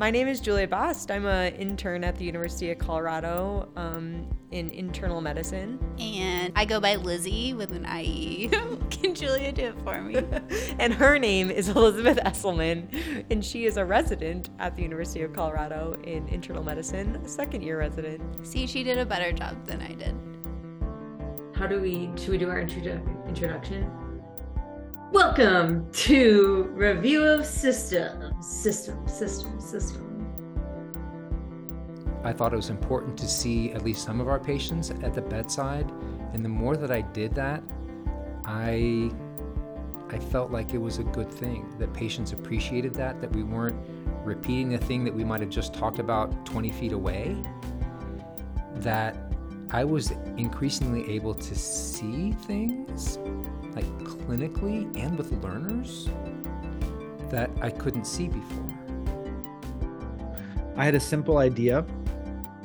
my name is Julia Bast. I'm an intern at the University of Colorado um, in internal medicine. And I go by Lizzie with an IE. Can Julia do it for me? and her name is Elizabeth Esselman, and she is a resident at the University of Colorado in internal medicine, second year resident. See, she did a better job than I did. How do we, should we do our introdu- introduction? Welcome to Review of Systems. System, system, system. I thought it was important to see at least some of our patients at the bedside, and the more that I did that, I I felt like it was a good thing that patients appreciated that that we weren't repeating the thing that we might have just talked about 20 feet away. That I was increasingly able to see things clinically and with learners that I couldn't see before. I had a simple idea,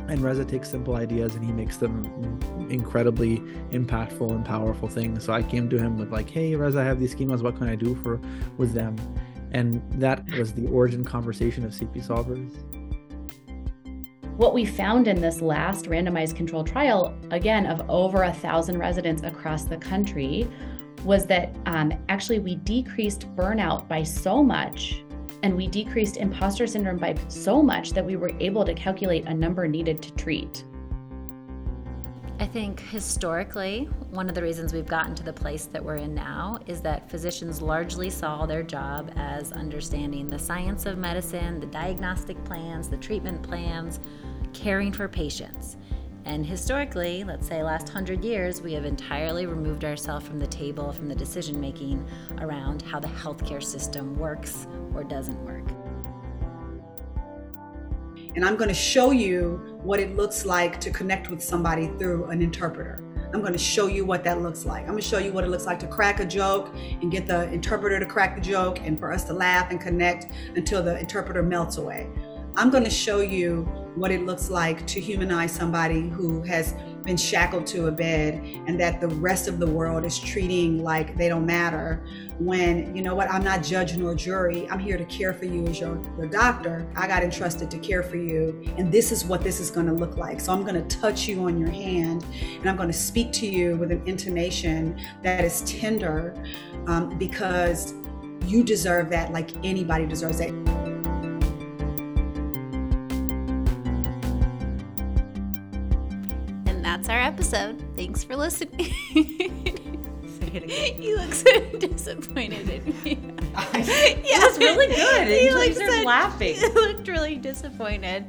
and Reza takes simple ideas and he makes them incredibly impactful and powerful things. So I came to him with like, "Hey, Reza, I have these schemas. What can I do for with them?" And that was the origin conversation of CP Solvers. What we found in this last randomized control trial, again, of over a thousand residents across the country, was that um, actually we decreased burnout by so much and we decreased imposter syndrome by so much that we were able to calculate a number needed to treat. I think historically, one of the reasons we've gotten to the place that we're in now is that physicians largely saw their job as understanding the science of medicine, the diagnostic plans, the treatment plans, caring for patients. And historically, let's say last hundred years, we have entirely removed ourselves from the table, from the decision making around how the healthcare system works or doesn't work. And I'm going to show you what it looks like to connect with somebody through an interpreter. I'm going to show you what that looks like. I'm going to show you what it looks like to crack a joke and get the interpreter to crack the joke and for us to laugh and connect until the interpreter melts away. I'm going to show you what it looks like to humanize somebody who has been shackled to a bed and that the rest of the world is treating like they don't matter when you know what i'm not judge nor jury. I'm here to care for you as your, your doctor. I got entrusted to care for you and this is what this is going to look like. So i'm going to touch you on your hand and i'm going to speak to you with an intonation that is tender um, because you deserve that like anybody deserves that that's our episode. Thanks for listening. Say it again. you look so disappointed in me. I, yeah, it was really good. He Until you looked started so- laughing. You looked really oh, disappointed.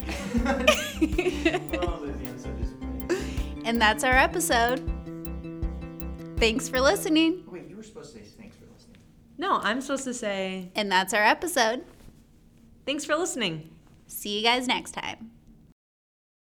and that's our episode. Thanks for listening. Wait, you were supposed to say thanks for listening. No, I'm supposed to say And that's our episode. thanks for listening. See you guys next time.